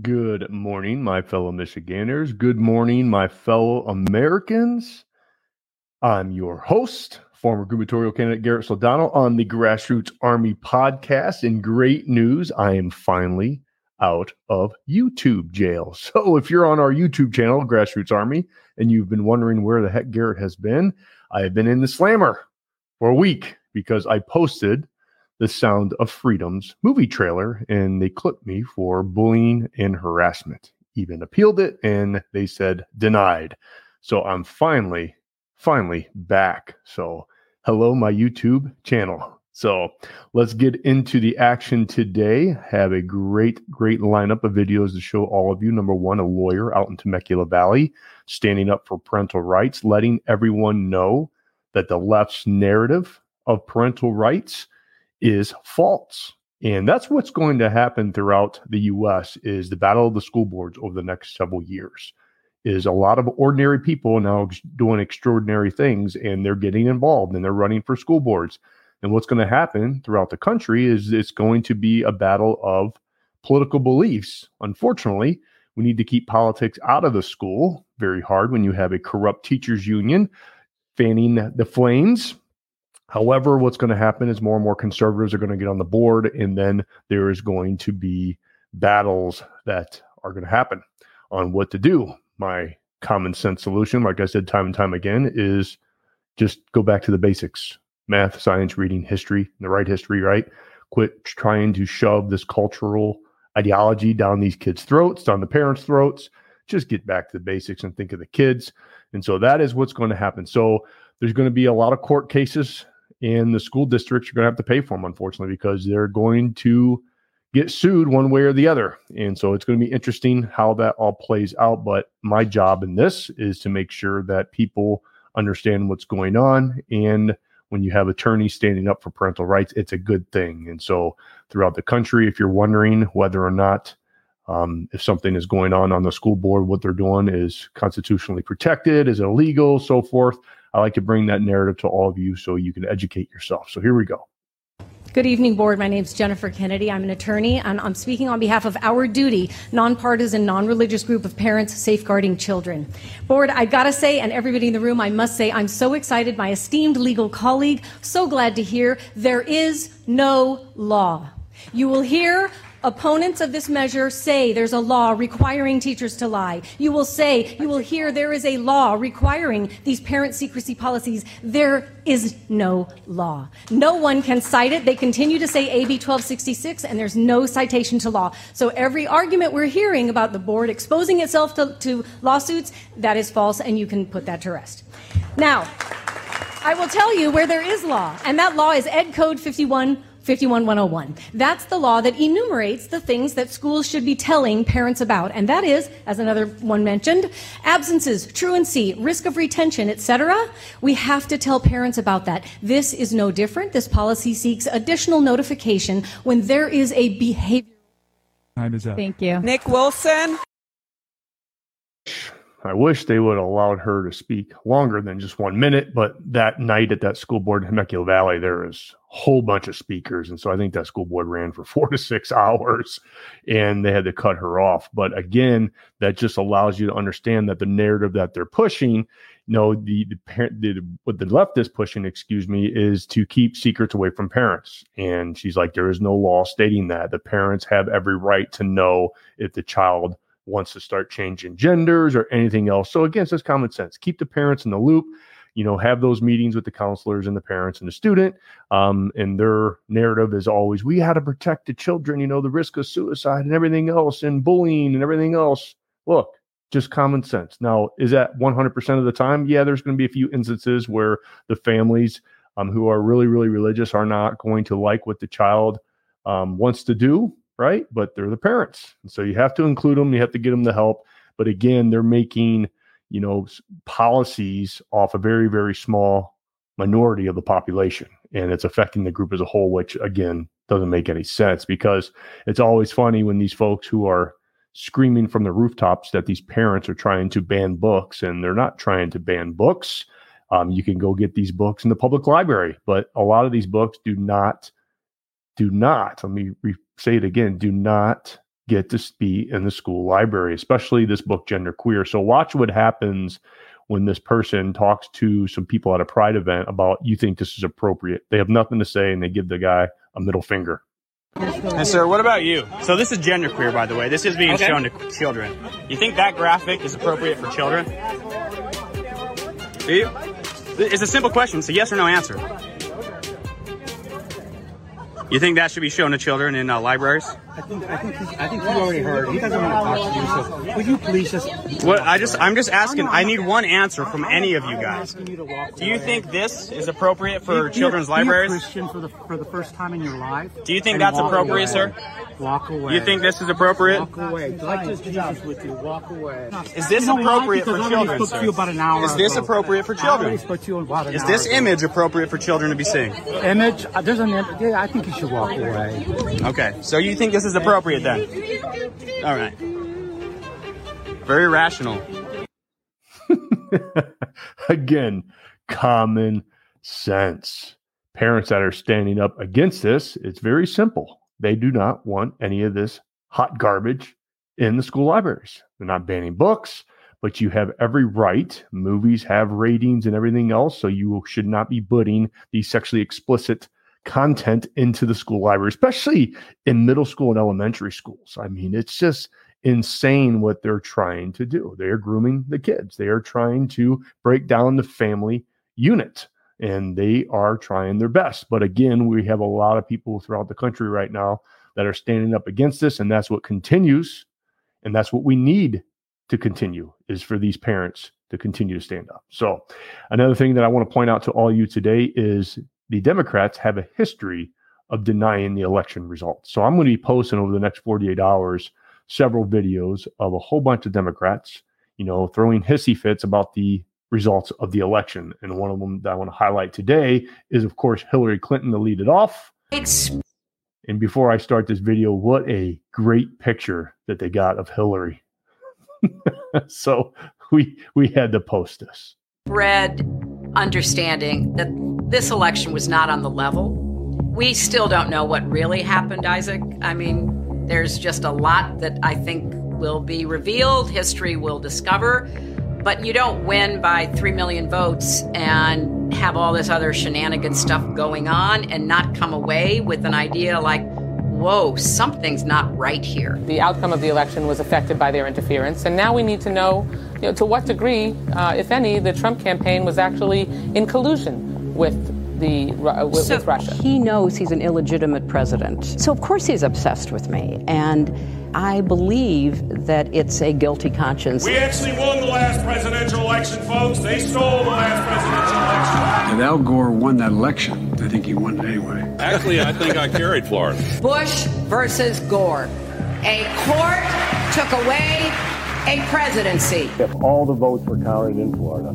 Good morning, my fellow Michiganders. Good morning, my fellow Americans. I'm your host, former gubernatorial candidate Garrett Soldano on the Grassroots Army podcast. And great news, I am finally out of YouTube jail. So if you're on our YouTube channel, Grassroots Army, and you've been wondering where the heck Garrett has been, I have been in the slammer for a week because I posted the Sound of Freedom's movie trailer, and they clipped me for bullying and harassment. Even appealed it, and they said denied. So I'm finally, finally back. So hello, my YouTube channel. So let's get into the action today. Have a great, great lineup of videos to show all of you. Number one, a lawyer out in Temecula Valley standing up for parental rights, letting everyone know that the left's narrative of parental rights is false. And that's what's going to happen throughout the US is the battle of the school boards over the next several years. Is a lot of ordinary people now doing extraordinary things and they're getting involved and they're running for school boards. And what's going to happen throughout the country is it's going to be a battle of political beliefs. Unfortunately, we need to keep politics out of the school very hard when you have a corrupt teachers union fanning the flames However, what's going to happen is more and more conservatives are going to get on the board, and then there is going to be battles that are going to happen on what to do. My common sense solution, like I said time and time again, is just go back to the basics math, science, reading, history, the right history, right? Quit trying to shove this cultural ideology down these kids' throats, down the parents' throats. Just get back to the basics and think of the kids. And so that is what's going to happen. So there's going to be a lot of court cases and the school districts are going to have to pay for them, unfortunately, because they're going to get sued one way or the other. And so it's going to be interesting how that all plays out. But my job in this is to make sure that people understand what's going on. And when you have attorneys standing up for parental rights, it's a good thing. And so throughout the country, if you're wondering whether or not um, if something is going on on the school board, what they're doing is constitutionally protected, is it illegal, so forth. I like to bring that narrative to all of you so you can educate yourself. So here we go. Good evening, board. My name is Jennifer Kennedy. I'm an attorney, and I'm speaking on behalf of Our Duty, nonpartisan, non religious group of parents safeguarding children. Board, I gotta say, and everybody in the room, I must say, I'm so excited. My esteemed legal colleague, so glad to hear there is no law. You will hear Opponents of this measure say there's a law requiring teachers to lie. You will say, you will hear there is a law requiring these parent secrecy policies. There is no law. No one can cite it. They continue to say AB 1266, and there's no citation to law. So every argument we're hearing about the board exposing itself to, to lawsuits, that is false, and you can put that to rest. Now, I will tell you where there is law, and that law is Ed Code 51. 51101. That's the law that enumerates the things that schools should be telling parents about. And that is, as another one mentioned, absences, truancy, risk of retention, etc. We have to tell parents about that. This is no different. This policy seeks additional notification when there is a behavior. Time is up. Thank you. Nick Wilson. I wish they would have allowed her to speak longer than just one minute. But that night at that school board in Temecula Valley, there was a whole bunch of speakers. And so I think that school board ran for four to six hours and they had to cut her off. But again, that just allows you to understand that the narrative that they're pushing, you know, the, the parent, the, what the left is pushing, excuse me, is to keep secrets away from parents. And she's like, there is no law stating that. The parents have every right to know if the child wants to start changing genders or anything else. So again, it's just common sense. Keep the parents in the loop. You know, have those meetings with the counselors and the parents and the student. Um, and their narrative is always, we had to protect the children. You know, the risk of suicide and everything else, and bullying and everything else. Look, just common sense. Now, is that 100% of the time? Yeah, there's going to be a few instances where the families um, who are really, really religious are not going to like what the child um, wants to do right? But they're the parents. And so you have to include them, you have to get them the help. But again, they're making, you know, policies off a very, very small minority of the population. And it's affecting the group as a whole, which again doesn't make any sense because it's always funny when these folks who are screaming from the rooftops that these parents are trying to ban books and they're not trying to ban books. Um, you can go get these books in the public library, but a lot of these books do not, do not, let me re- say it again do not get to be in the school library, especially this book, Gender Queer. So watch what happens when this person talks to some people at a pride event about you think this is appropriate. They have nothing to say and they give the guy a middle finger. And sir, what about you? So this is gender queer, by the way. This is being okay. shown to children. You think that graphic is appropriate for children? Do you? It's a simple question. It's a yes or no answer. You think that should be shown to children in uh, libraries? I think I think I think you already heard. He doesn't want to talk to you. So would you please just? What I just I'm just asking. I need one answer from any of you guys. Do you think this is appropriate for be, children's be libraries? Christian for the for the first time in your life. Do you think that's appropriate, away. sir? Walk away. You think this is appropriate? Walk away. Like this Jesus with you. Walk away. Is this you know appropriate for children, sir? to you about an hour Is this ago. appropriate for I already children? spoke to you about an Is hour this ago. image appropriate for children to be seeing? image? Uh, there's an image. Yeah, I think you should walk away. Okay, so you think this is appropriate then? All right. Very rational. Again, common sense. Parents that are standing up against this, it's very simple. They do not want any of this hot garbage in the school libraries. They're not banning books, but you have every right. Movies have ratings and everything else, so you should not be putting these sexually explicit content into the school library, especially in middle school and elementary schools. I mean, it's just insane what they're trying to do. They are grooming the kids. They are trying to break down the family unit and they are trying their best. But again, we have a lot of people throughout the country right now that are standing up against this and that's what continues and that's what we need to continue is for these parents to continue to stand up. So, another thing that I want to point out to all you today is the Democrats have a history of denying the election results. So, I'm going to be posting over the next 48 hours several videos of a whole bunch of Democrats, you know, throwing hissy fits about the results of the election. And one of them that I want to highlight today is, of course, Hillary Clinton to lead it off. And before I start this video, what a great picture that they got of Hillary. so we we had to post this. Spread understanding that this election was not on the level. We still don't know what really happened, Isaac. I mean, there's just a lot that I think will be revealed, history will discover. But you don't win by 3 million votes and have all this other shenanigan stuff going on and not come away with an idea like, whoa, something's not right here. The outcome of the election was affected by their interference, and now we need to know, you know to what degree, uh, if any, the Trump campaign was actually in collusion with the uh, with, So with Russia. He knows he's an illegitimate president. So, of course, he's obsessed with me. And I believe that it's a guilty conscience. We actually won the last presidential election, folks. They stole the last presidential election. If Al Gore won that election, I think he won it anyway. Actually, I think I carried Florida. Bush versus Gore. A court took away a presidency. If all the votes were counted in Florida,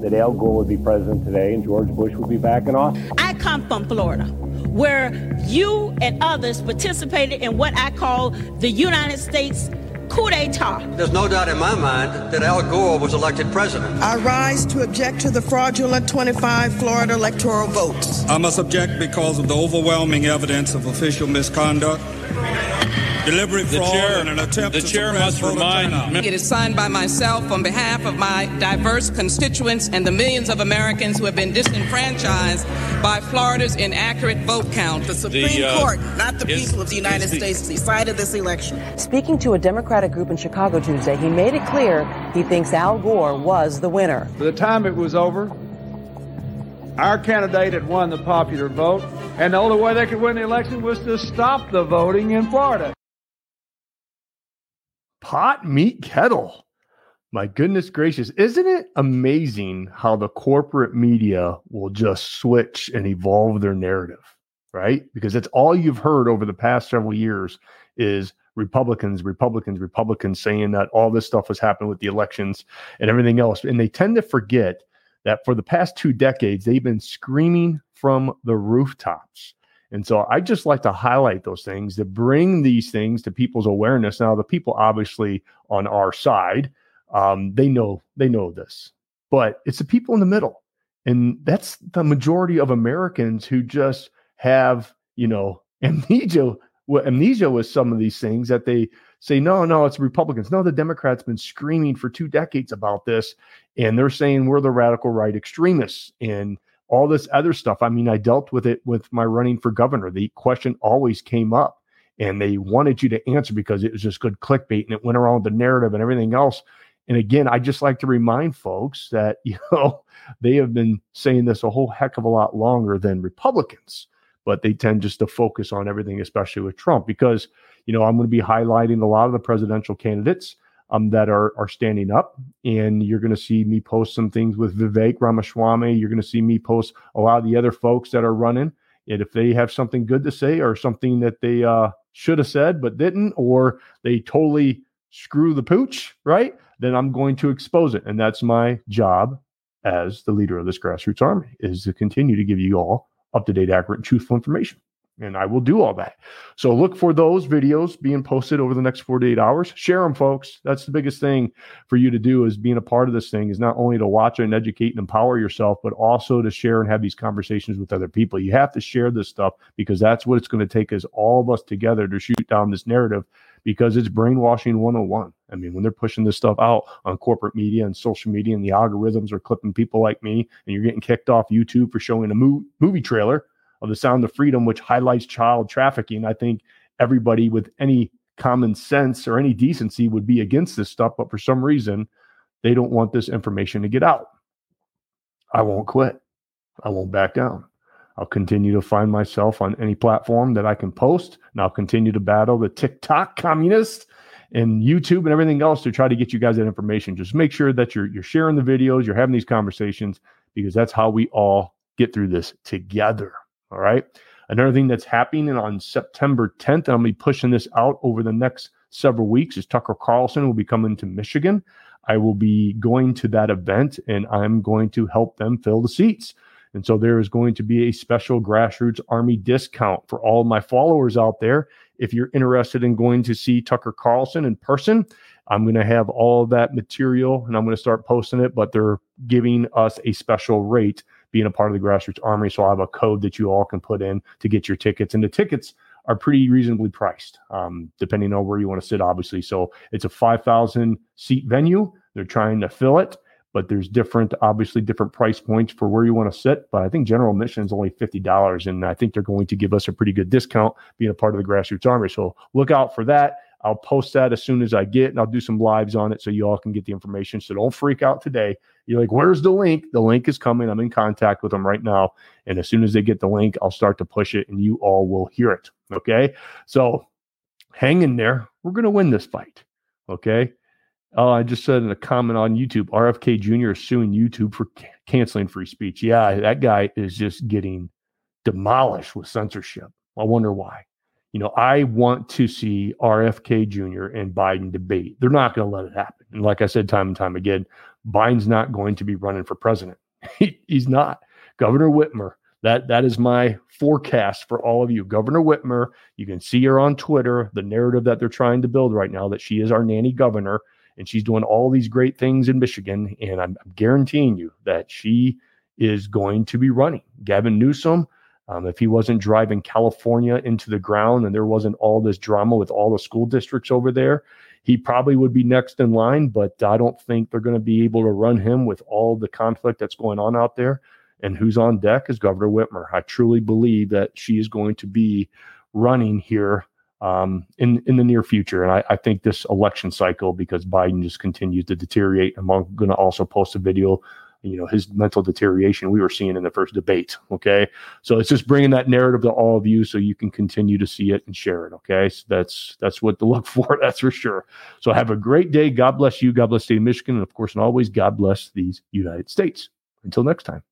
that Al Gore would be president today and George Bush would be back in office. I come from Florida, where you and others participated in what I call the United States coup d'etat. There's no doubt in my mind that Al Gore was elected president. I rise to object to the fraudulent 25 Florida electoral votes. I must object because of the overwhelming evidence of official misconduct, deliberate The fraud, chair- and an attempt the to chair must voter remind turnout. It is signed by myself on behalf of my diverse constituents and the millions of Americans who have been disenfranchised by Florida's inaccurate vote count. The Supreme The, uh, Court, not the is- people of the United is the- States, decided this election. Speaking to a Democratic group in Chicago Tuesday, he made it clear he thinks Al Gore was the winner. By the time it was over, our candidate had won the popular vote, and the only way they could win the election was to stop the voting in Florida. Pot meet kettle. My goodness gracious. Isn't it amazing how the corporate media will just switch and evolve their narrative, right? Because that's all you've heard over the past several years is Republicans, Republicans, Republicans saying that all this stuff was happening with the elections and everything else. And they tend to forget that for the past two decades, they've been screaming from the rooftops. And so I just like to highlight those things to bring these things to people's awareness. Now, the people obviously on our side, um, they know they know this, but it's the people in the middle, and that's the majority of Americans who just have you know amnesia amnesia with some of these things that they say, no, no, it's Republicans. No, the Democrats been screaming for two decades about this, and they're saying we're the radical right extremists and all this other stuff. I mean, I dealt with it with my running for governor. The question always came up, and they wanted you to answer because it was just good clickbait and it went around with the narrative and everything else. And again, I just like to remind folks that, you know, they have been saying this a whole heck of a lot longer than Republicans, but they tend just to focus on everything, especially with Trump, because, you know, I'm going to be highlighting a lot of the presidential candidates um, that are are standing up, and you're going to see me post some things with Vivek Ramaswamy. You're going to see me post a lot of the other folks that are running. And if they have something good to say or something that they uh, should have said but didn't, or they totally screw the pooch, right? Then I'm going to expose it, and that's my job as the leader of this grassroots army is to continue to give you all up to date, accurate, and truthful information. And I will do all that. So look for those videos being posted over the next 48 hours. Share them, folks. That's the biggest thing for you to do is being a part of this thing is not only to watch and educate and empower yourself, but also to share and have these conversations with other people. You have to share this stuff because that's what it's going to take us all of us together to shoot down this narrative because it's brainwashing 101. I mean, when they're pushing this stuff out on corporate media and social media and the algorithms are clipping people like me and you're getting kicked off YouTube for showing a mo- movie trailer of The Sound of Freedom, which highlights child trafficking, I think everybody with any common sense or any decency would be against this stuff. But for some reason, they don't want this information to get out. I won't quit. I won't back down. I'll continue to find myself on any platform that I can post, and I'll continue to battle the TikTok communists and YouTube and everything else to try to get you guys that information. Just make sure that you're you're sharing the videos, you're having these conversations, because that's how we all get through this together. All right. Another thing that's happening on September 10th, and I'll be pushing this out over the next several weeks, is Tucker Carlson will be coming to Michigan. I will be going to that event and I'm going to help them fill the seats. And so there is going to be a special grassroots army discount for all my followers out there. If you're interested in going to see Tucker Carlson in person, I'm going to have all that material and I'm going to start posting it, but they're giving us a special rate being a part of the grassroots army. So I have a code that you all can put in to get your tickets. And the tickets are pretty reasonably priced, um, depending on where you want to sit, obviously. So it's a 5,000 seat venue. They're trying to fill it but there's different, obviously, different price points for where you want to sit. But I think general admission is only fifty dollars, and I think they're going to give us a pretty good discount being a part of the grassroots army. So look out for that. I'll post that as soon as I get, and I'll do some lives on it so you all can get the information. So don't freak out today. You're like, "Where's the link?" The link is coming. I'm in contact with them right now, and as soon as they get the link, I'll start to push it, and you all will hear it. Okay, so hang in there. We're gonna win this fight. Okay. Oh, I just said in a comment on YouTube, RFK Jr. is suing YouTube for ca- canceling free speech. Yeah, that guy is just getting demolished with censorship. I wonder why. You know, I want to see RFK Jr. and Biden debate. They're not going to let it happen. And like I said time and time again, Biden's not going to be running for president. He, he's not. Governor Whitmer, that that is my forecast for all of you. Governor Whitmer, you can see her on Twitter, the narrative that they're trying to build right now that she is our nanny governor and she's doing all these great things in Michigan. And I'm, I'm guaranteeing you that she is going to be running. Gavin Newsom, um, if he wasn't driving California into the ground and there wasn't all this drama with all the school districts over there, he probably would be next in line. But I don't think they're going to be able to run him with all the conflict that's going on out there. And who's on deck is Governor Whitmer. I truly believe that she is going to be running here um, in in the near future. And I, I, think this election cycle, because Biden just continues to deteriorate, I'm going to also post a video. You know his mental deterioration we were seeing in the first debate. Okay, so it's just bringing that narrative to all of you, so you can continue to see it and share it. Okay, so that's that's what to look for. That's for sure. So have a great day. God bless you. God bless the state of Michigan, and of course, and always, God bless these United States. Until next time.